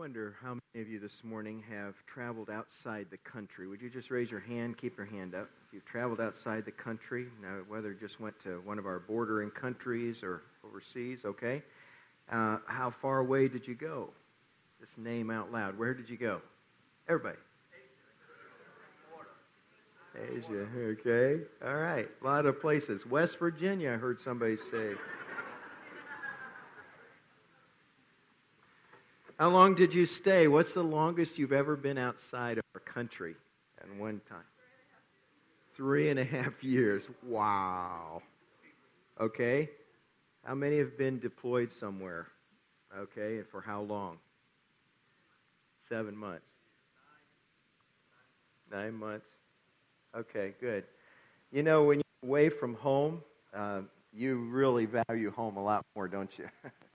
wonder how many of you this morning have traveled outside the country. Would you just raise your hand, keep your hand up? If you've traveled outside the country, now whether just went to one of our bordering countries or overseas, okay? Uh, how far away did you go? Just name out loud. Where did you go? Everybody. Asia, okay. All right. A lot of places. West Virginia, I heard somebody say. How long did you stay? What's the longest you've ever been outside of our country at one time? Three and a half years. Wow. Okay. How many have been deployed somewhere? Okay. And for how long? Seven months. Nine months. Okay, good. You know, when you're away from home, uh, you really value home a lot more, don't you?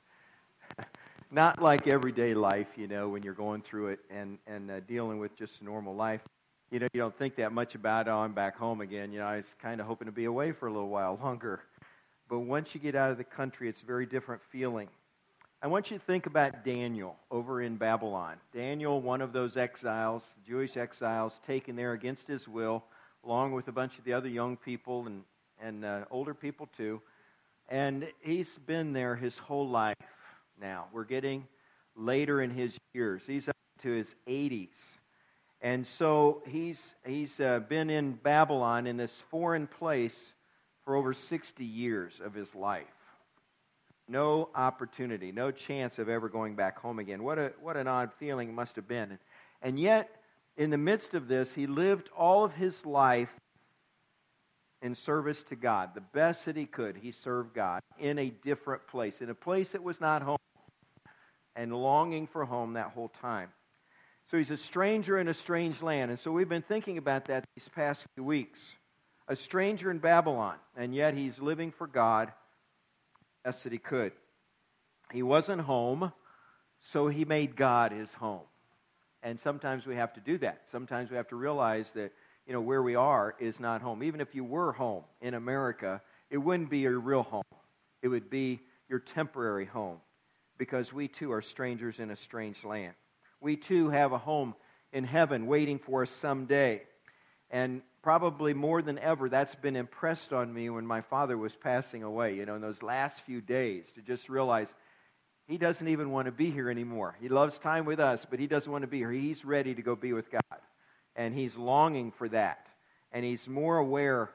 not like everyday life, you know, when you're going through it and, and uh, dealing with just normal life. You know, you don't think that much about, oh, I'm back home again. You know, I was kind of hoping to be away for a little while longer. But once you get out of the country, it's a very different feeling. I want you to think about Daniel over in Babylon. Daniel, one of those exiles, Jewish exiles, taken there against his will, along with a bunch of the other young people and, and uh, older people too. And he's been there his whole life now. We're getting later in his years. He's up to his 80s. And so he's, he's uh, been in Babylon, in this foreign place, for over 60 years of his life. No opportunity, no chance of ever going back home again. What, a, what an odd feeling it must have been. And yet, in the midst of this, he lived all of his life in service to God. The best that he could, he served God in a different place, in a place that was not home and longing for home that whole time. So he's a stranger in a strange land. And so we've been thinking about that these past few weeks. A stranger in Babylon, and yet he's living for God best that he could. He wasn't home, so he made God his home. And sometimes we have to do that. Sometimes we have to realize that, you know, where we are is not home. Even if you were home in America, it wouldn't be your real home. It would be your temporary home because we too are strangers in a strange land. We too have a home in heaven waiting for us someday. And probably more than ever, that's been impressed on me when my father was passing away, you know, in those last few days, to just realize he doesn't even want to be here anymore. He loves time with us, but he doesn't want to be here. He's ready to go be with God. And he's longing for that. And he's more aware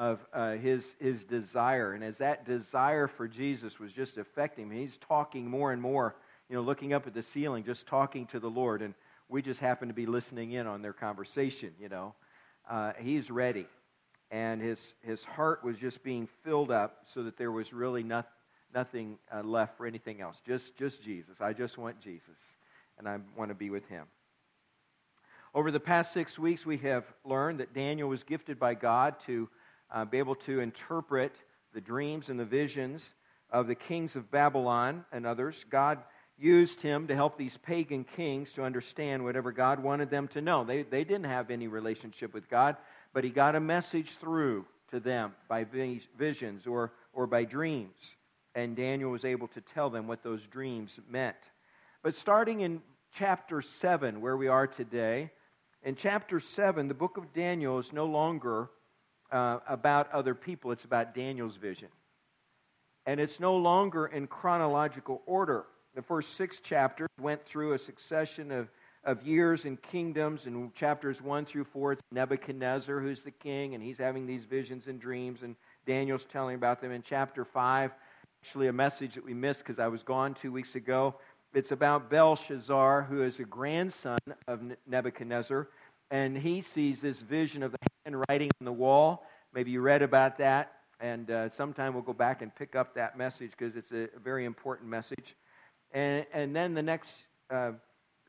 of uh, his, his desire. And as that desire for Jesus was just affecting him, he's talking more and more, you know, looking up at the ceiling, just talking to the Lord. And we just happen to be listening in on their conversation, you know. Uh, he's ready. And his, his heart was just being filled up so that there was really not, nothing uh, left for anything else. Just, just Jesus. I just want Jesus. And I want to be with him. Over the past six weeks, we have learned that Daniel was gifted by God to uh, be able to interpret the dreams and the visions of the kings of Babylon and others. God used him to help these pagan kings to understand whatever God wanted them to know. They, they didn't have any relationship with God, but he got a message through to them by visions or, or by dreams. And Daniel was able to tell them what those dreams meant. But starting in chapter 7, where we are today, in chapter 7, the book of Daniel is no longer uh, about other people, it's about Daniel's vision. And it's no longer in chronological order. The first six chapters went through a succession of, of years and kingdoms. In chapters 1 through 4, it's Nebuchadnezzar who's the king, and he's having these visions and dreams, and Daniel's telling about them. In chapter 5, actually a message that we missed because I was gone two weeks ago. It's about Belshazzar, who is a grandson of Nebuchadnezzar, and he sees this vision of the handwriting on the wall. Maybe you read about that, and uh, sometime we'll go back and pick up that message because it's a, very important message. And, and then the next uh,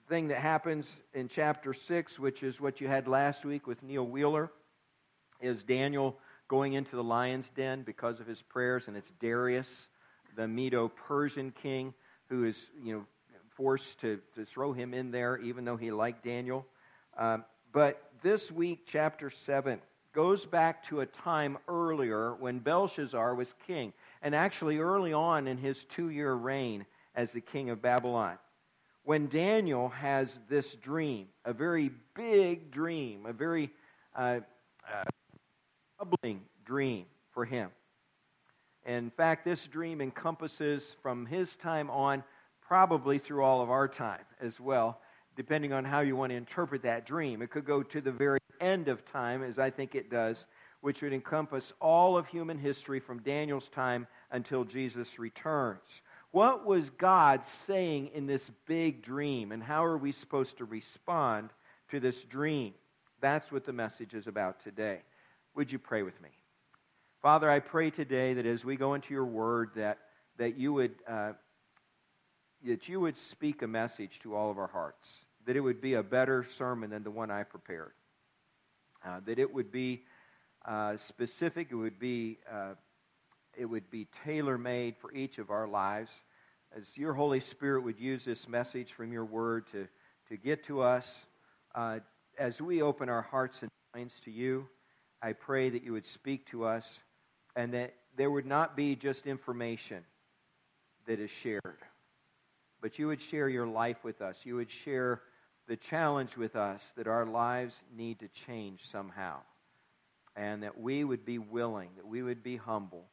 thing that happens in chapter 6, which is what you had last week with Neil Wheeler, is Daniel going into the lion's den because of his prayers, and it's Darius, the Medo Persian king, who is you know forced to, to throw him in there, even though he liked Daniel. Um, but this week, chapter 7, goes back to a time earlier when Belshazzar was king, and actually early on in his two year reign as the king of Babylon. when Daniel has this dream, a very big dream, a very uh, uh, troubling dream for him. In fact, this dream encompasses from his time on, probably through all of our time as well, depending on how you want to interpret that dream. It could go to the very end of time, as I think it does, which would encompass all of human history from Daniel's time until Jesus returns. What was God saying in this big dream, and how are we supposed to respond to this dream? That's what the message is about today. Would you pray with me? Father, I pray today that as we go into your word, that, that, you would, uh, that you would speak a message to all of our hearts, that it would be a better sermon than the one I prepared, uh, that it would be uh, specific, it would be, uh, it would be tailor made for each of our lives. As your Holy Spirit would use this message from your word to, to get to us, uh, as we open our hearts and minds to you, I pray that you would speak to us and that there would not be just information that is shared, but you would share your life with us. You would share the challenge with us that our lives need to change somehow, and that we would be willing, that we would be humble,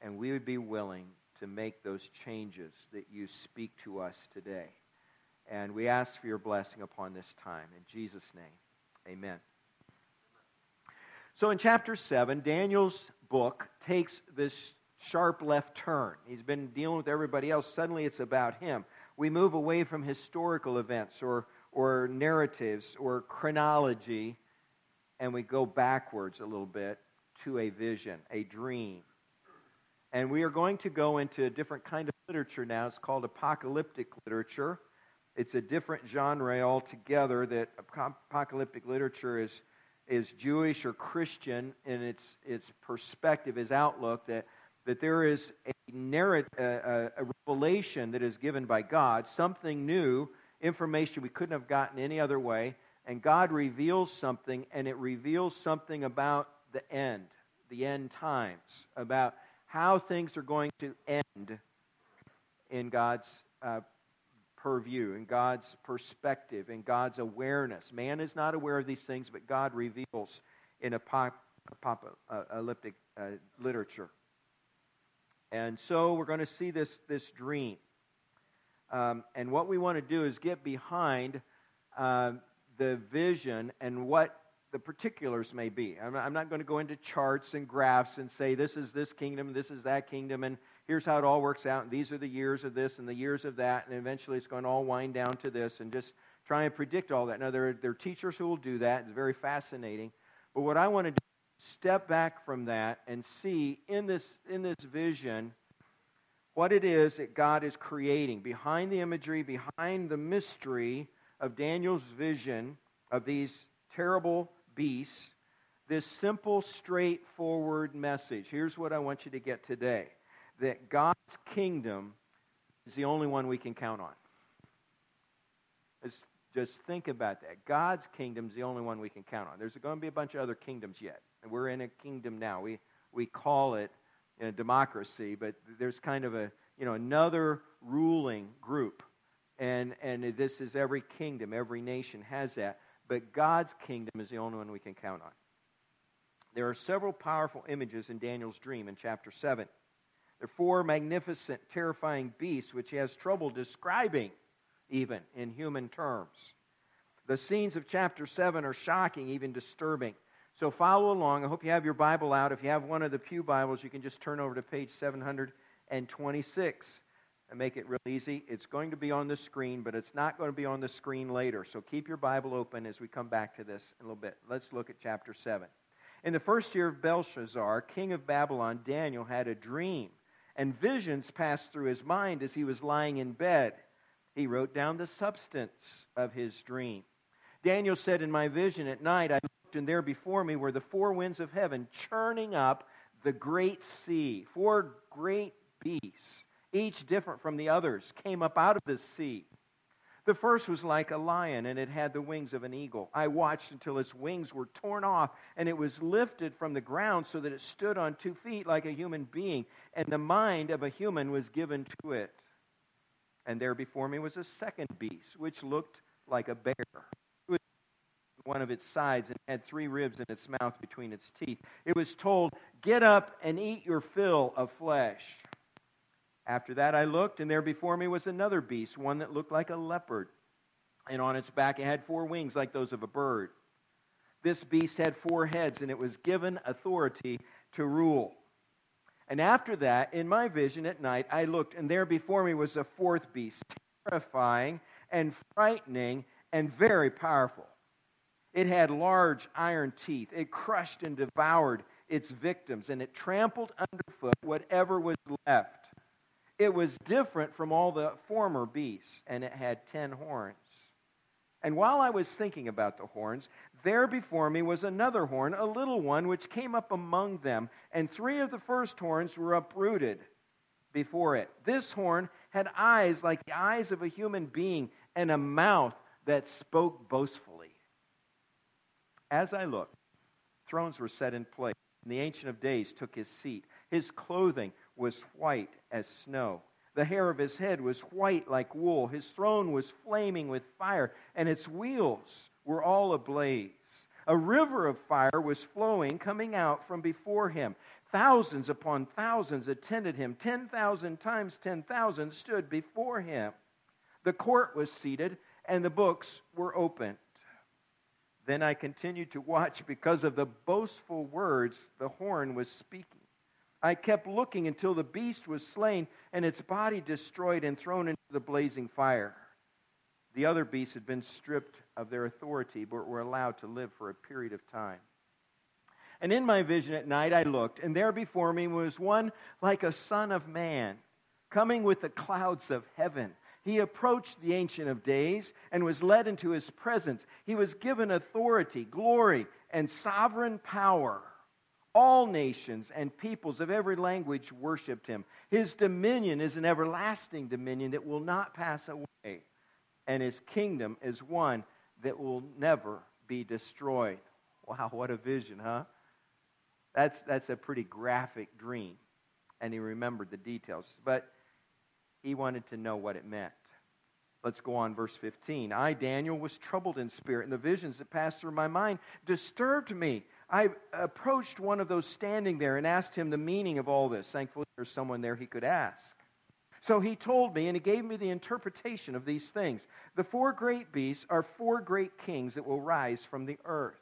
and we would be willing to make those changes that you speak to us today. And we ask for your blessing upon this time. In Jesus' name, amen. So in chapter 7, Daniel's book takes this sharp left turn. He's been dealing with everybody else. Suddenly it's about him. We move away from historical events or, or narratives or chronology, and we go backwards a little bit to a vision, a dream. And we are going to go into a different kind of literature now. It's called apocalyptic literature. It's a different genre altogether that apocalyptic literature is is Jewish or Christian in its, its perspective, its outlook, that, that there is a, narrative, a, a revelation that is given by God, something new, information we couldn't have gotten any other way, and God reveals something, and it reveals something about the end, the end times, about how things are going to end in God's uh, purview, in God's perspective, in God's awareness. Man is not aware of these things, but God reveals in apocalyptic uh, literature. And so we're going to see this, this dream. Um, and what we want to do is get behind uh, the vision and what the particulars may be. I'm not, I'm not going to go into charts and graphs and say this is this kingdom, this is that kingdom, and here's how it all works out, and these are the years of this and the years of that, and eventually it's going to all wind down to this, and just try and predict all that. Now, there are, there are teachers who will do that. It's very fascinating. But what I want to do is step back from that and see in this, in this vision what it is that God is creating behind the imagery, behind the mystery of Daniel's vision of these terrible beasts, this simple, straightforward message. Here's what I want you to get today that God's kingdom is the only one we can count on. Just, think about that. God's kingdom is the only one we can count on. There's going to be a bunch of other kingdoms yet. We're in a kingdom now. We, we call it you a democracy, but there's kind of a, you know, another ruling group. And, and this is every kingdom, every nation has that. But God's kingdom is the only one we can count on. There are several powerful images in Daniel's dream in chapter 7. There are four magnificent, terrifying beasts which he has trouble describing, even in human terms. The scenes of chapter 7 are shocking, even disturbing. So follow along. I hope you have your Bible out. If you have one of the Pew Bibles, you can just turn over to page 726 and make it real easy. It's going to be on the screen, but it's not going to be on the screen later. So keep your Bible open as we come back to this in a little bit. Let's look at chapter 7. In the first year of Belshazzar, king of Babylon, Daniel had a dream and visions passed through his mind as he was lying in bed. He wrote down the substance of his dream. Daniel said, In my vision at night, I and there before me were the four winds of heaven churning up the great sea. Four great beasts, each different from the others, came up out of the sea. The first was like a lion, and it had the wings of an eagle. I watched until its wings were torn off, and it was lifted from the ground so that it stood on two feet like a human being, and the mind of a human was given to it. And there before me was a second beast, which looked like a bear. One of its sides and had three ribs in its mouth between its teeth. It was told, Get up and eat your fill of flesh. After that I looked, and there before me was another beast, one that looked like a leopard. And on its back it had four wings like those of a bird. This beast had four heads, and it was given authority to rule. And after that, in my vision at night, I looked, and there before me was a fourth beast, terrifying and frightening and very powerful. It had large iron teeth. It crushed and devoured its victims, and it trampled underfoot whatever was left. It was different from all the former beasts, and it had ten horns. And while I was thinking about the horns, there before me was another horn, a little one, which came up among them, and three of the first horns were uprooted before it. This horn had eyes like the eyes of a human being, and a mouth that spoke boastfully. As I looked, thrones were set in place, and the Ancient of Days took his seat. His clothing was white as snow the hair of his head was white like wool. His throne was flaming with fire, and its wheels were all ablaze. A river of fire was flowing, coming out from before him. Thousands upon thousands attended him. 10,000 times 10,000 stood before him. The court was seated, and the books were opened. Then I continued to watch because of the boastful words the horn was speaking. I kept looking until the beast was slain and its body destroyed and thrown into the blazing fire. The other beasts had been stripped of their authority, but were allowed to live for a period of time. And in my vision at night I looked, and there before me was one like a son of man, coming with the clouds of heaven. He approached the Ancient of Days and was led into his presence. He was given authority, glory, and sovereign power. All nations and peoples of every language worshiped him. His dominion is an everlasting dominion that will not pass away, and his kingdom is one that will never be destroyed. Wow, what a vision, huh? That's, that's a pretty graphic dream. And he remembered the details. But he wanted to know what it meant. Let's go on, verse 15. I, Daniel, was troubled in spirit, and the visions that passed through my mind disturbed me. I approached one of those standing there and asked him the meaning of all this. Thankfully, there's someone there he could ask. So he told me, and he gave me the interpretation of these things. The four great beasts are four great kings that will rise from the earth.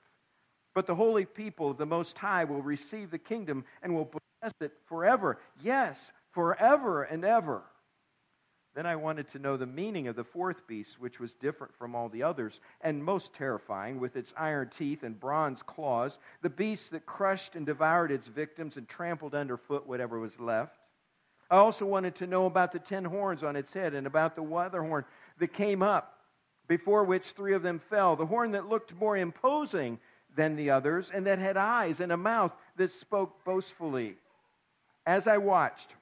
But the holy people of the Most High will receive the kingdom and will possess it forever. Yes, forever and ever. Then I wanted to know the meaning of the fourth beast, which was different from all the others and most terrifying, with its iron teeth and bronze claws, the beast that crushed and devoured its victims and trampled underfoot whatever was left. I also wanted to know about the ten horns on its head and about the other horn that came up, before which three of them fell, the horn that looked more imposing than the others, and that had eyes and a mouth that spoke boastfully. As I watched,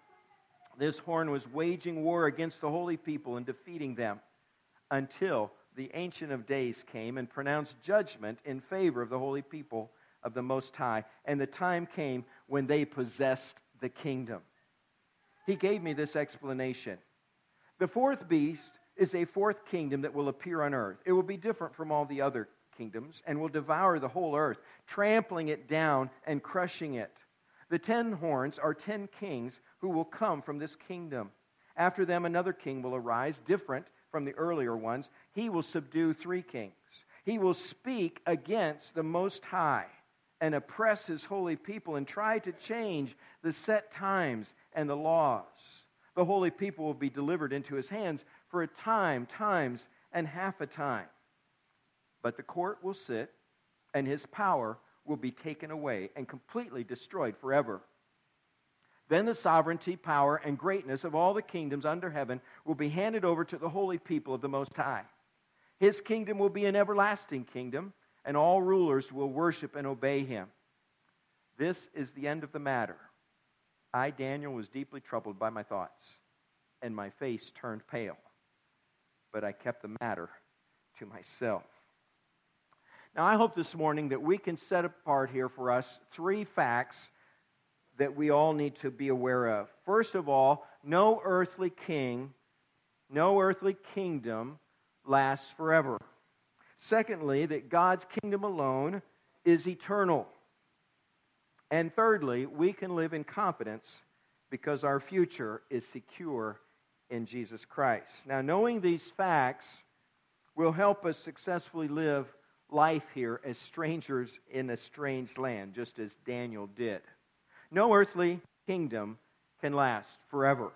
this horn was waging war against the holy people and defeating them until the Ancient of Days came and pronounced judgment in favor of the holy people of the Most High. And the time came when they possessed the kingdom. He gave me this explanation. The fourth beast is a fourth kingdom that will appear on earth. It will be different from all the other kingdoms and will devour the whole earth, trampling it down and crushing it. The ten horns are ten kings who will come from this kingdom. After them, another king will arise, different from the earlier ones. He will subdue three kings. He will speak against the Most High and oppress his holy people and try to change the set times and the laws. The holy people will be delivered into his hands for a time, times, and half a time. But the court will sit, and his power will be taken away and completely destroyed forever. Then the sovereignty, power, and greatness of all the kingdoms under heaven will be handed over to the holy people of the Most High. His kingdom will be an everlasting kingdom, and all rulers will worship and obey him. This is the end of the matter. I, Daniel, was deeply troubled by my thoughts, and my face turned pale. But I kept the matter to myself. Now, I hope this morning that we can set apart here for us three facts that we all need to be aware of. First of all, no earthly king No earthly kingdom lasts forever. Secondly, that God's kingdom alone is eternal. And thirdly, we can live in confidence because our future is secure in Jesus Christ. Now, knowing these facts will help us successfully live life here as strangers in a strange land, just as Daniel did. No earthly kingdom can last forever.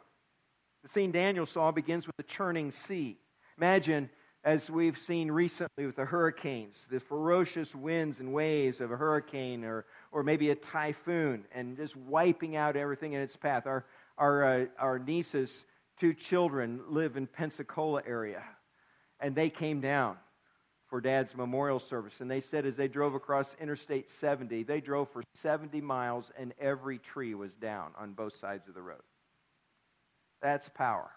The scene Daniel saw begins with the churning sea. Imagine, as we've seen recently with the hurricanes, the ferocious winds and waves of a hurricane or, or maybe a typhoon and just wiping out everything in its path. Our, our, uh, our nieces, two children, live in Pensacola area, and they came down for dad's memorial service. And they said as they drove across Interstate 70, they drove for 70 miles and every tree was down on both sides of the road. That's power.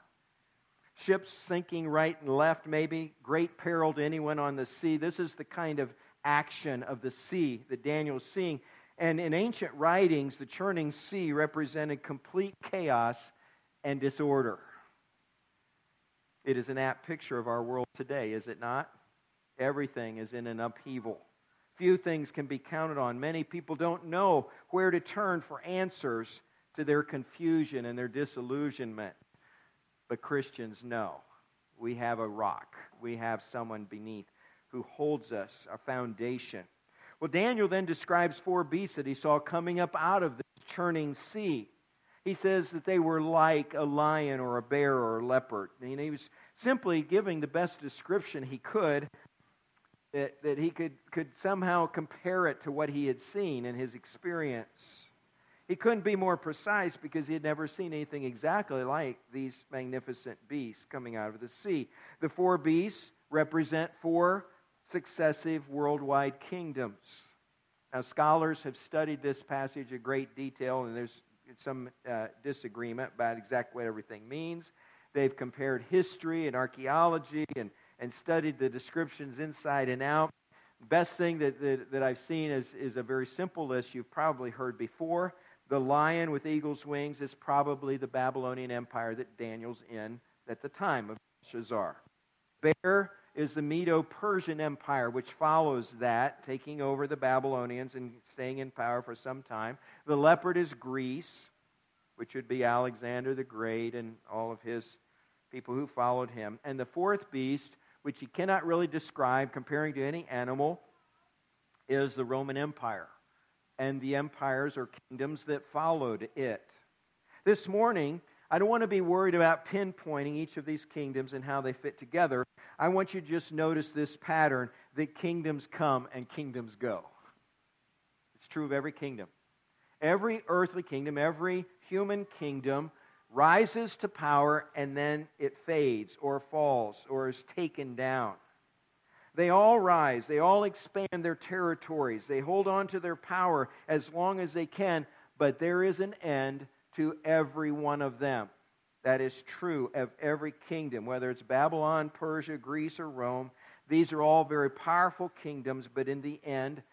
Ships sinking right and left, maybe. Great peril to anyone on the sea. This is the kind of action of the sea that Daniel is seeing. And in ancient writings, the churning sea represented complete chaos and disorder. It is an apt picture of our world today, is it not? Everything is in an upheaval. Few things can be counted on. Many people don't know where to turn for answers to their confusion and their disillusionment. But Christians know we have a rock, we have someone beneath who holds us, a foundation. Well, Daniel then describes four beasts that he saw coming up out of the churning sea. He says that they were like a lion or a bear or a leopard. And he was simply giving the best description he could that, that he could, could somehow compare it to what he had seen in his experience. He couldn't be more precise because he had never seen anything exactly like these magnificent beasts coming out of the sea. The four beasts represent four successive worldwide kingdoms. Now, scholars have studied this passage in great detail, and there's some uh, disagreement about exactly what everything means. They've compared history and archaeology and and studied the descriptions inside and out. Best thing that, that, that I've seen is, is a very simple list you've probably heard before. The lion with eagle's wings is probably the Babylonian Empire that Daniel's in at the time of Shazar. Bear is the Medo Persian Empire, which follows that, taking over the Babylonians and staying in power for some time. The leopard is Greece, which would be Alexander the Great and all of his people who followed him. And the fourth beast which he cannot really describe comparing to any animal, is the Roman Empire and the empires or kingdoms that followed it. This morning, I don't want to be worried about pinpointing each of these kingdoms and how they fit together. I want you to just notice this pattern that kingdoms come and kingdoms go. It's true of every kingdom. Every earthly kingdom, every human kingdom rises to power and then it fades or falls or is taken down. They all rise, they all expand their territories, they hold on to their power as long as they can, but there is an end to every one of them. That is true of every kingdom, whether it's Babylon, Persia, Greece, or Rome. These are all very powerful kingdoms, but in the end,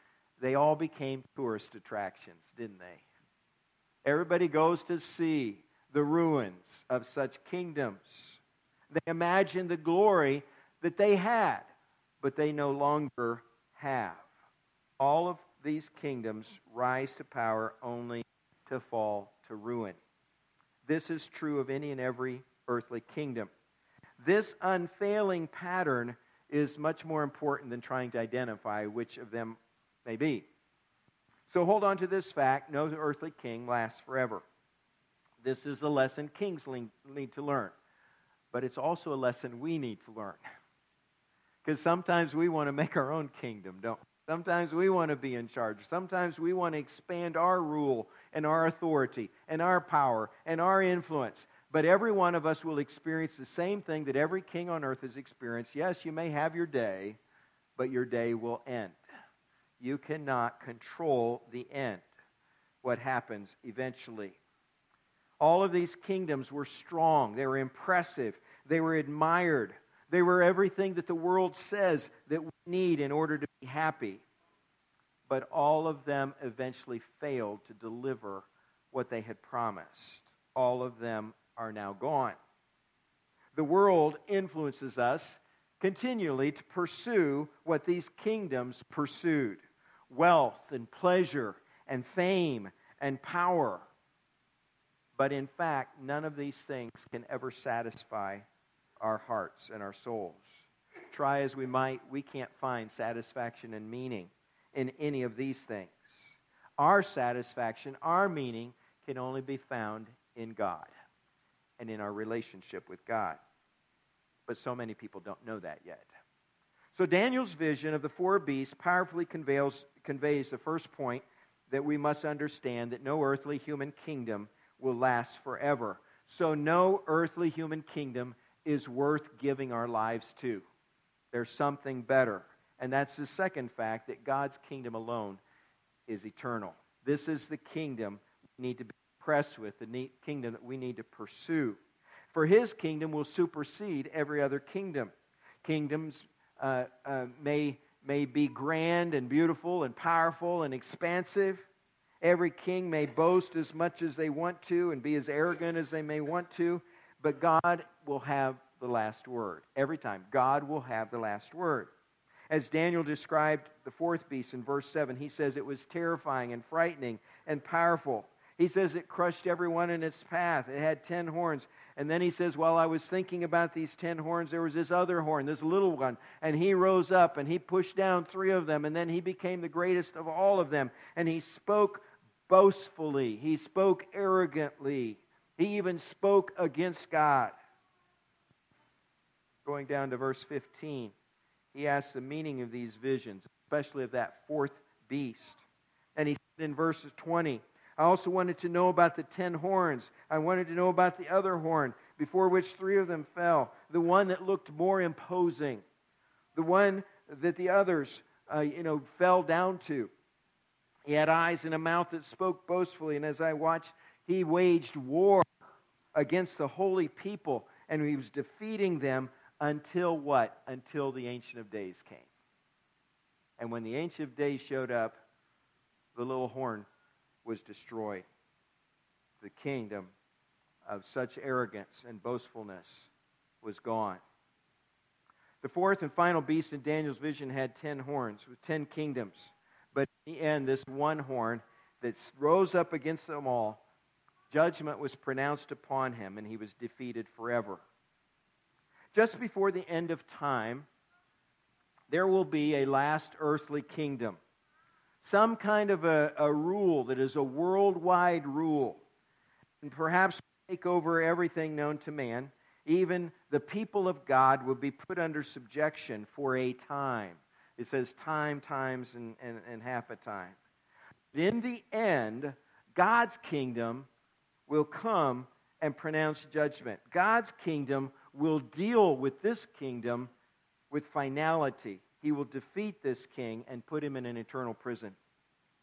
they all became tourist attractions, didn't they? Everybody goes to see the ruins of such kingdoms. They imagine the glory that they had, but they no longer have. All of these kingdoms rise to power only to fall to ruin. This is true of any and every earthly kingdom. This unfailing pattern is much more important than trying to identify which of them may be. So hold on to this fact no earthly king lasts forever. This is a lesson kings need to learn. But it's also a lesson we need to learn. Because sometimes we want to make our own kingdom, don't we? Sometimes we want to be in charge. Sometimes we want to expand our rule and our authority and our power and our influence. But every one of us will experience the same thing that every king on earth has experienced. Yes, you may have your day, but your day will end. You cannot control the end, what happens eventually. All of these kingdoms were strong, they were impressive, they were admired, they were everything that the world says that we need in order to be happy. But all of them eventually failed to deliver what they had promised. All of them are now gone. The world influences us continually to pursue what these kingdoms pursued wealth and pleasure and fame and power. But in fact, none of these things can ever satisfy our hearts and our souls. Try as we might, we can't find satisfaction and meaning in any of these things. Our satisfaction, our meaning, can only be found in God and in our relationship with God. But so many people don't know that yet. So Daniel's vision of the four beasts powerfully conveys, conveys the first point that we must understand that no earthly human kingdom will last forever. So no earthly human kingdom is worth giving our lives to. There's something better. And that's the second fact that God's kingdom alone is eternal. This is the kingdom we need to be impressed with, the kingdom that we need to pursue. For his kingdom will supersede every other kingdom. Kingdoms uh, uh, may, may be grand and beautiful and powerful and expansive. Every king may boast as much as they want to and be as arrogant as they may want to, but God will have the last word. Every time, God will have the last word. As Daniel described the fourth beast in verse 7, he says it was terrifying and frightening and powerful. He says it crushed everyone in its path. It had ten horns. And then he says, While I was thinking about these ten horns, there was this other horn, this little one. And he rose up and he pushed down three of them. And then he became the greatest of all of them. And he spoke boastfully, he spoke arrogantly, he even spoke against God. Going down to verse 15, he asks the meaning of these visions, especially of that fourth beast. And he said in verse 20, I also wanted to know about the ten horns. I wanted to know about the other horn, before which three of them fell, the one that looked more imposing, the one that the others, uh, you know, fell down to. He had eyes and a mouth that spoke boastfully, and as I watched, he waged war against the holy people, and he was defeating them until what? Until the Ancient of Days came. And when the Ancient of Days showed up, the little horn was destroyed. The kingdom of such arrogance and boastfulness was gone. The fourth and final beast in Daniel's vision had ten horns with ten kingdoms. The end, this one horn that rose up against them all, judgment was pronounced upon him, and he was defeated forever. Just before the end of time, there will be a last earthly kingdom some kind of a, a rule that is a worldwide rule, and perhaps take over everything known to man. Even the people of God will be put under subjection for a time. It says time, times, and, and, and half a time. In the end, God's kingdom will come and pronounce judgment. God's kingdom will deal with this kingdom with finality he will defeat this king and put him in an eternal prison.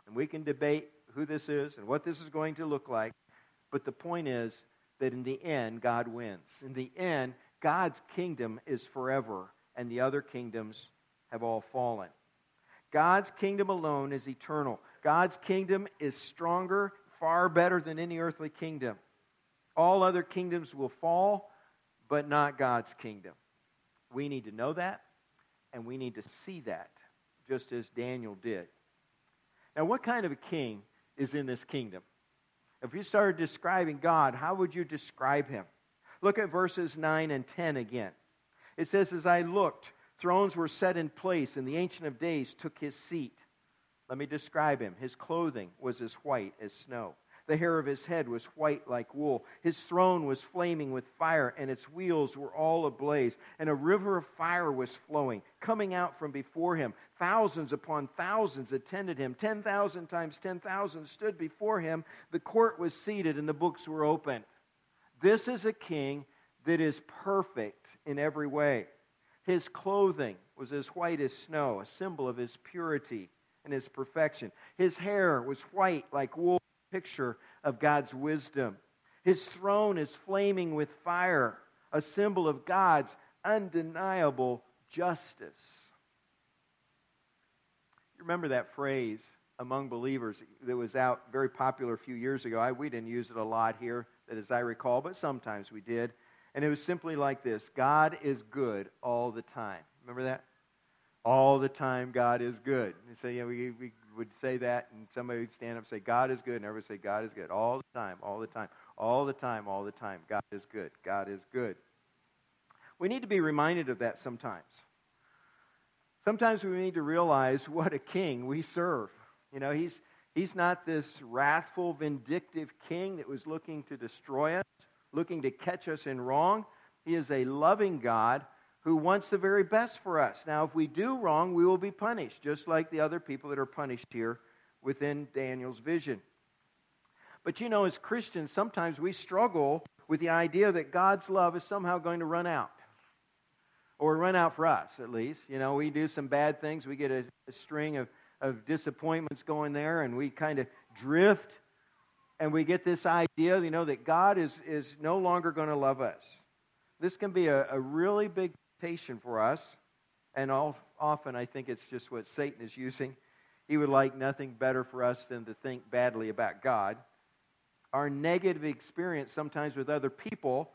And we can debate who this is and what this is going to look like. But the point is that in the end, God wins. In the end, God's kingdom is forever, and the other kingdoms have all fallen. God's kingdom alone is eternal. God's kingdom is stronger, far better than any earthly kingdom. All other kingdoms will fall, but not God's kingdom. We need to know that and we need to see that, just as Daniel did. Now, what kind of a king is in this kingdom? If you started describing God, how would you describe him? Look at verses 9 and 10 again. It says, As I looked, thrones were set in place, and the Ancient of Days took his seat. Let me describe him. His clothing was as white as snow. The hair of his head was white like wool. His throne was flaming with fire, and its wheels were all ablaze. And a river of fire was flowing, coming out from before him. Thousands upon thousands attended him. Ten thousand times ten thousand stood before him. The court was seated, and the books were open. This is a king that is perfect in every way. His clothing was as white as snow, a symbol of his purity and his perfection. His hair was white like wool a picture of God's wisdom. His throne is flaming with fire, a symbol of God's undeniable justice. You remember that phrase among believers that was out very popular a few years ago? I, we didn't use it a lot here, that as I recall, but sometimes we did. And it was simply like this God is good all the time. Remember that? All the time, God is good. And so, you know, we, we would say that, and somebody would stand up and say, God is good, and everybody would say, God is good. All the time, all the time, all the time, all the time. God is good. God is good. We need to be reminded of that sometimes. Sometimes we need to realize what a king we serve. You know, he's, he's not this wrathful, vindictive king that was looking to destroy us, looking to catch us in wrong. He is a loving God who wants the very best for us. Now, if we do wrong, we will be punished, just like the other people that are punished here within Daniel's vision. But you know, as Christians, sometimes we struggle with the idea that God's love is somehow going to run out or run out for us at least. You know, we do some bad things, we get a, a string of, of disappointments going there, and we kind of drift, and we get this idea, you know, that God is, is no longer going to love us. This can be a, a really big temptation for us, and all, often I think it's just what Satan is using. He would like nothing better for us than to think badly about God. Our negative experience sometimes with other people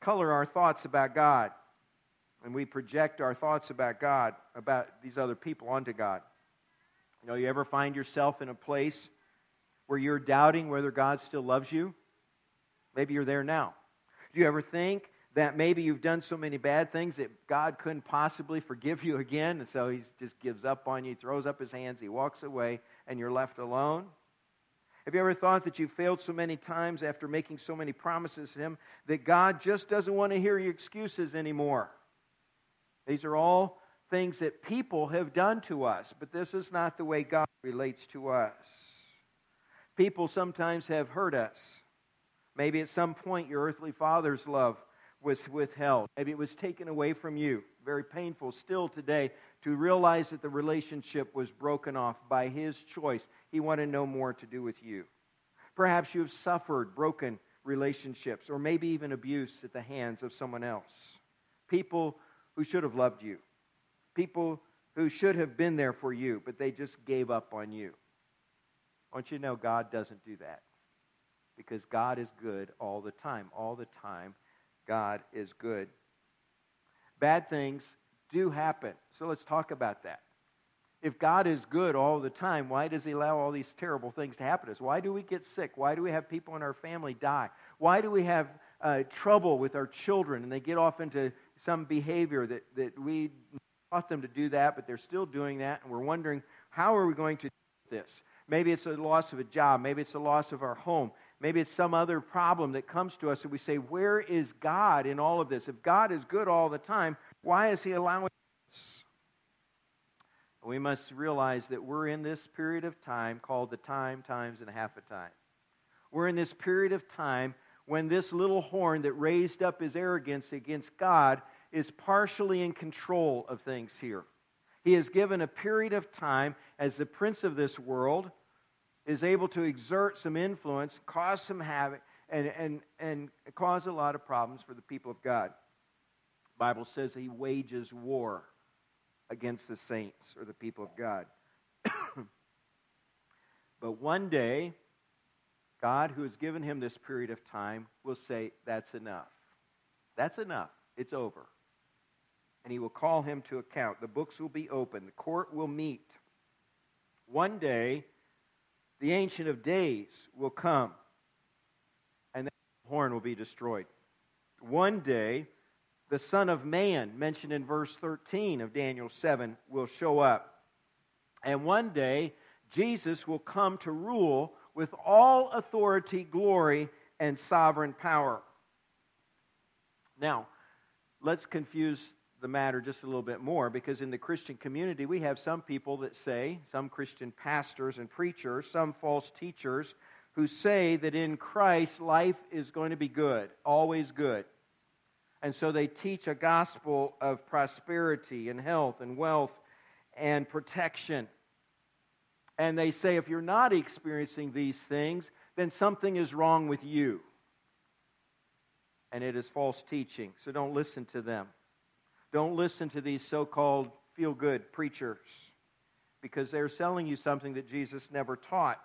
color our thoughts about God and we project our thoughts about God, about these other people onto God. You know, you ever find yourself in a place where you're doubting whether God still loves you? Maybe you're there now. Do you ever think that maybe you've done so many bad things that God couldn't possibly forgive you again? And so he just gives up on you, throws up his hands, he walks away, and you're left alone? Have you ever thought that you failed so many times after making so many promises to him that God just doesn't want to hear your excuses anymore? These are all things that people have done to us, but this is not the way God relates to us. People sometimes have hurt us. Maybe at some point your earthly father's love was withheld. Maybe it was taken away from you. Very painful still today to realize that the relationship was broken off by his choice. He wanted no more to do with you. Perhaps you have suffered broken relationships or maybe even abuse at the hands of someone else. People who should have loved you, people who should have been there for you, but they just gave up on you. Want you to know God doesn't do that because God is good all the time. All the time, God is good. Bad things do happen. So let's talk about that. If God is good all the time, why does He allow all these terrible things to happen to us? Why do we get sick? Why do we have people in our family die? Why do we have uh, trouble with our children and they get off into some behavior that, that we taught them to do that, but they're still doing that, and we're wondering how are we going to do this? Maybe it's a loss of a job. Maybe it's a loss of our home. Maybe it's some other problem that comes to us, and we say, Where is God in all of this? If God is good all the time, why is He allowing this? We must realize that we're in this period of time called the time, times, and half a time. We're in this period of time when this little horn that raised up his arrogance against God is partially in control of things here. He has given a period of time as the prince of this world is able to exert some influence, cause some havoc, and, and, and cause a lot of problems for the people of God. The Bible says he wages war against the saints or the people of God. but one day, God, who has given him this period of time, will say, That's enough. That's enough. It's over. And he will call him to account. The books will be open. The court will meet. One day, the Ancient of Days will come, and the horn will be destroyed. One day, the Son of Man, mentioned in verse 13 of Daniel 7, will show up. And one day, Jesus will come to rule with all authority, glory, and sovereign power. Now, let's confuse the matter just a little bit more because in the Christian community, we have some people that say, some Christian pastors and preachers, some false teachers, who say that in Christ life is going to be good, always good. And so they teach a gospel of prosperity and health and wealth and protection. And they say if you're not experiencing these things, then something is wrong with you. And it is false teaching. So don't listen to them. Don't listen to these so called feel good preachers because they're selling you something that Jesus never taught.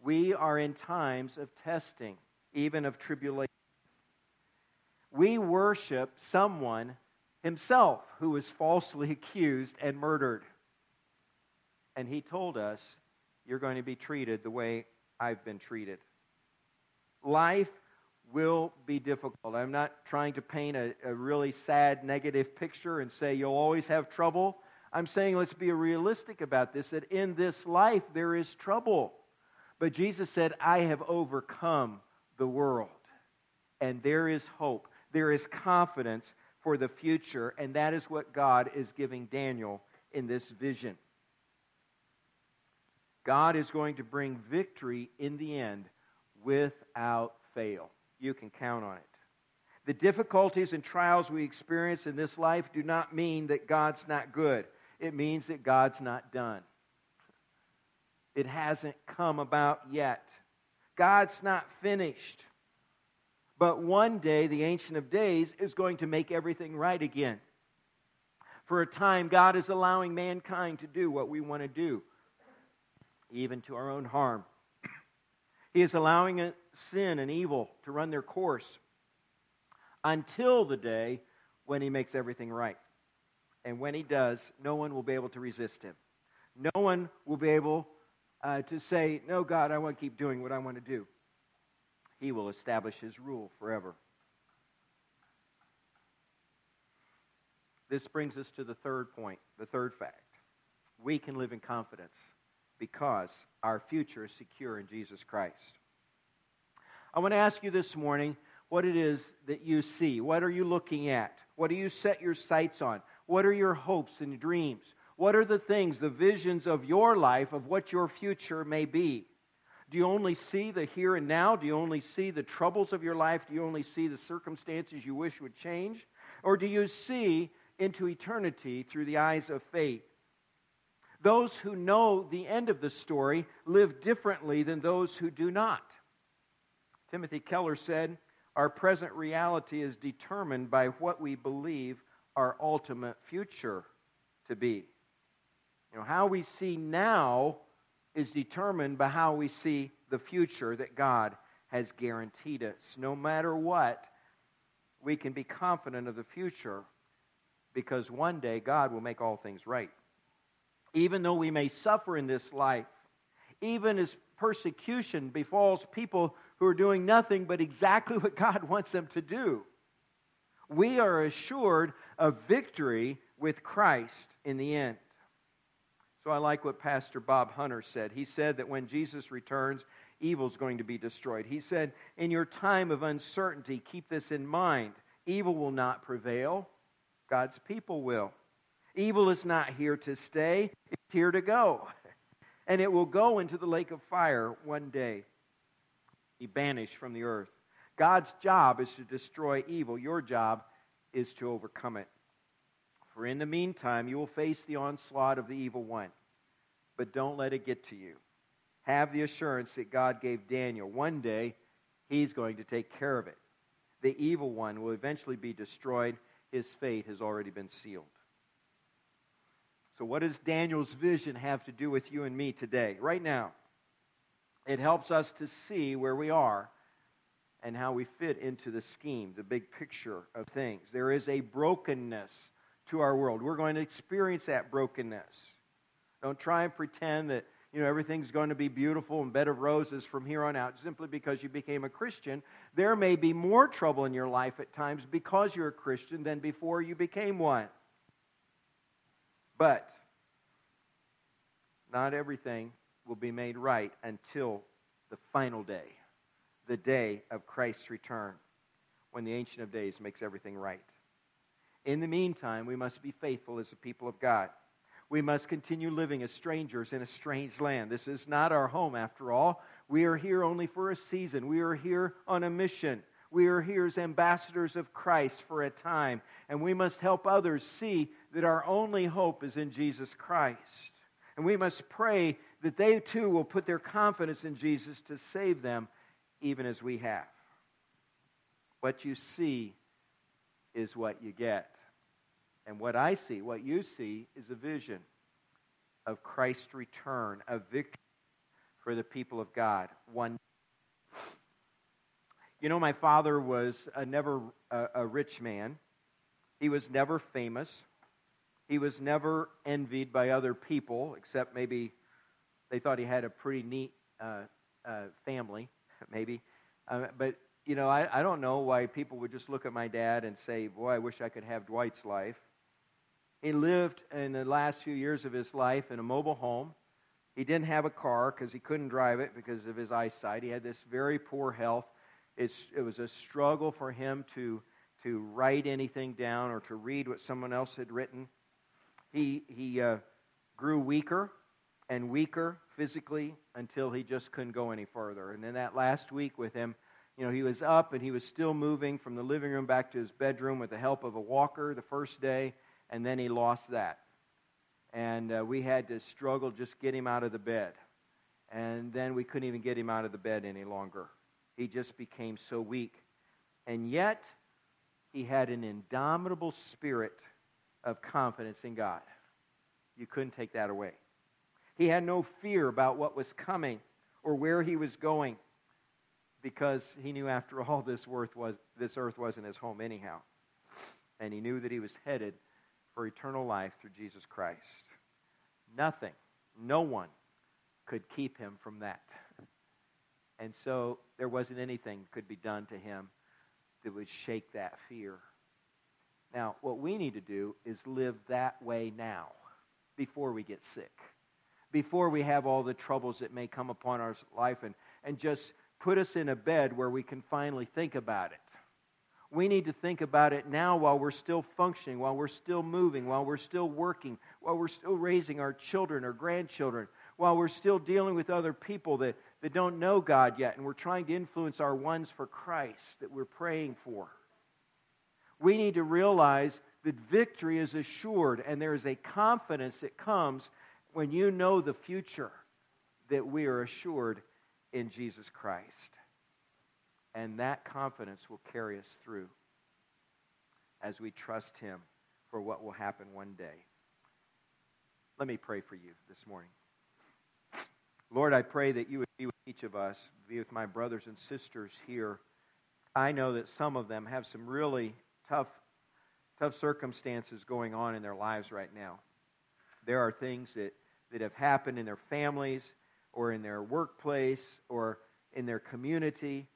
We are in times of testing, even of tribulation. We worship someone himself who was falsely accused and murdered. And he told us, You're going to be treated the way I've been treated. Life will be difficult. I'm not trying to paint a, a, really sad, negative picture and say you'll always have trouble. I'm saying let's be realistic about this that in this life there is trouble. But Jesus said, I have overcome the world. And there is hope. There is confidence for the future. And that is what God is giving Daniel in this vision. God is going to bring victory in the end without fail. You can count on it. The difficulties and trials we experience in this life do not mean that God's not good. It means that God's not done. It hasn't come about yet. God's not finished. But one day, the Ancient of Days is going to make everything right again. For a time, God is allowing mankind to do what we want to do, even to our own harm. He is allowing sin and evil to run their course until the day when He makes everything right. And when He does, no one will be able to resist Him. No one will be able uh, to say, No, God, I want to keep doing what I want to do. He will establish His rule forever. This brings us to the third point, the third fact. We can live in confidence because our future is secure in Jesus Christ. I want to ask you this morning what it is that you see. What are you looking at? What do you set your sights on? What are your hopes and dreams? What are the things, the visions of your life of what your future may be? Do you only see the here and now? Do you only see the troubles of your life? Do you only see the circumstances you wish would change? Or do you see into eternity through the eyes of faith? Those who know the end of the story live differently than those who do not. Timothy Keller said, Our present reality is determined by what we believe our ultimate future to be. You know, how we see now is determined by how we see the future that God has guaranteed us. No matter what, we can be confident of the future because one day God will make all things right. Even though we may suffer in this life, even as persecution befalls people who are doing nothing but exactly what God wants them to do. We are assured of victory with Christ in the end. So I like what Pastor Bob Hunter said. He said that when Jesus returns, evil's going to be destroyed. He said, In your time of uncertainty, keep this in mind. Evil will not prevail, God's people will. Evil is not here to stay, it's here to go. And it will go into the lake of fire one day be banished from the earth. God's job is to destroy evil. Your job is to overcome it. For in the meantime, you will face the onslaught of the evil one. But don't let it get to you. Have the assurance that God gave Daniel. One day, he's going to take care of it. The evil one will eventually be destroyed. His fate has already been sealed. So, what does Daniel's vision have to do with you and me today, right now? It helps us to see where we are and how we fit into the scheme, the big picture of things. There is a brokenness to our world. We're going to experience that brokenness. Don't try and pretend that you know everything's going to be beautiful and bed of roses from here on out simply because you became a Christian. There may be more trouble in your life at times because you're a Christian than before you became one. But not everything will be made right until the final day, the day of Christ's return, when the Ancient of Days makes everything right. In the meantime, we must be faithful as the people of God. We must continue living as strangers in a strange land. This is not our home, after all. We are here only for a season. We are here on a mission. We are here as ambassadors of Christ for a time, and we must help others see that our only hope is in Jesus Christ. And we must pray that they too will put their confidence in Jesus to save them, even as we have. What you see is what you get. And what I see, what you see, is a vision of Christ's return, of victory for the people of God. One You know, my father was a never a, a rich man. He was never famous. He was never envied by other people, except maybe they thought he had a pretty neat uh, uh, family, maybe. Uh, but, you know, I, I don't know why people would just look at my dad and say, boy, I wish I could have Dwight's life. He lived in the last few years of his life in a mobile home. He didn't have a car because he couldn't drive it because of his eyesight. He had this very poor health. It's, it was a struggle for him to, to write anything down or to read what someone else had written. He, he uh, grew weaker and weaker physically until he just couldn't go any further. And then that last week with him, you know, he was up and he was still moving from the living room back to his bedroom with the help of a walker the first day, and then he lost that. And uh, we had to struggle just get him out of the bed. And then we couldn't even get him out of the bed any longer. He just became so weak. And yet, he had an indomitable spirit of confidence in God. You couldn't take that away. He had no fear about what was coming or where he was going because he knew after all this earth, was, this earth wasn't his home anyhow. And he knew that he was headed for eternal life through Jesus Christ. Nothing, no one could keep him from that. And so there wasn't anything could be done to him that would shake that fear. Now, what we need to do is live that way now before we get sick before we have all the troubles that may come upon our life and, and just put us in a bed where we can finally think about it. We need to think about it now while we're still functioning, while we're still moving, while we're still working, while we're still raising our children or grandchildren, while we're still dealing with other people that, that don't know God yet, and we're trying to influence our ones for Christ that we're praying for. We need to realize that victory is assured, and there is a confidence that comes when you know the future that we are assured in Jesus Christ. And that confidence will carry us through as we trust Him for what will happen one day. Let me pray for you this morning. Lord, I pray that you would be with each of us, be with my brothers and sisters here. I know that some of them have some really tough, tough circumstances going on in their lives right now. There are things that, that have happened in their families or in their workplace or in their community.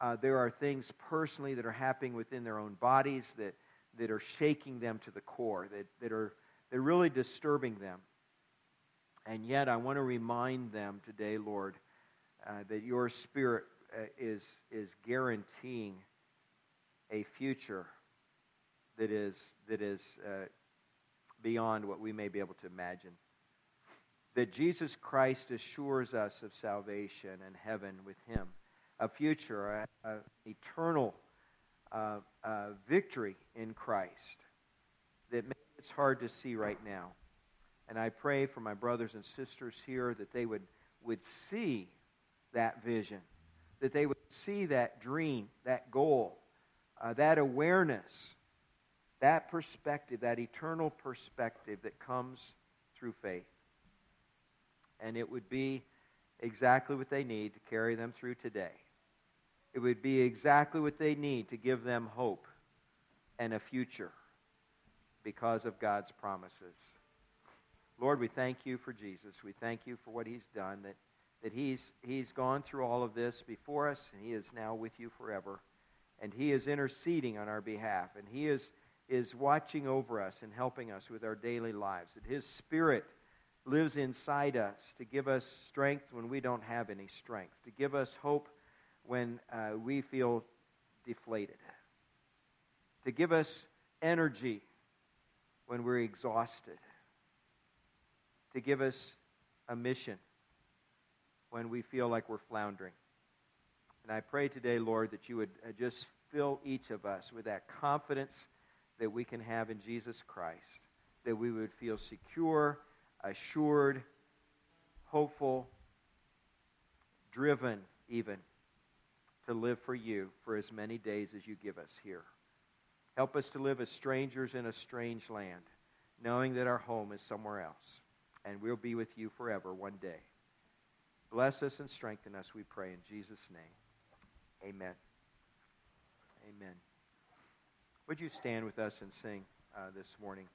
Uh, there are things personally that are happening within their own bodies that, that are shaking them to the core, that, that are they're really disturbing them. And yet, I want to remind them today, Lord, uh, that your Spirit uh, is, is guaranteeing a future that is, that is uh, beyond what we may be able to imagine. That Jesus Christ assures us of salvation and heaven with Him, a future, an eternal uh, uh, victory in Christ that maybe it's hard to see right now. And I pray for my brothers and sisters here that they would, would see that vision, that they would see that dream, that goal, uh, that awareness that perspective, that eternal perspective that comes through faith. And it would be exactly what they need to carry them through today. It would be exactly what they need to give them hope and a future because of God's promises. Lord, we thank you for Jesus. We thank you for what he's done, that, that he's, he's gone through all of this before us, and he is now with you forever. And he is interceding on our behalf, and he is is watching over us and helping us with our daily lives. That His Spirit lives inside us to give us strength when we don't have any strength, to give us hope when uh, we feel deflated, to give us energy when we're exhausted, to give us a mission when we feel like we're floundering. And I pray today, Lord, that you would uh, just fill each of us with that confidence that we can have in Jesus Christ, that we would feel secure, assured, hopeful, driven even to live for you for as many days as you give us here. Help us to live as strangers in a strange land, knowing that our home is somewhere else, and we'll be with you forever one day. Bless us and strengthen us, we pray, in Jesus' name. Amen. Amen. Would you stand with us and sing uh, this morning?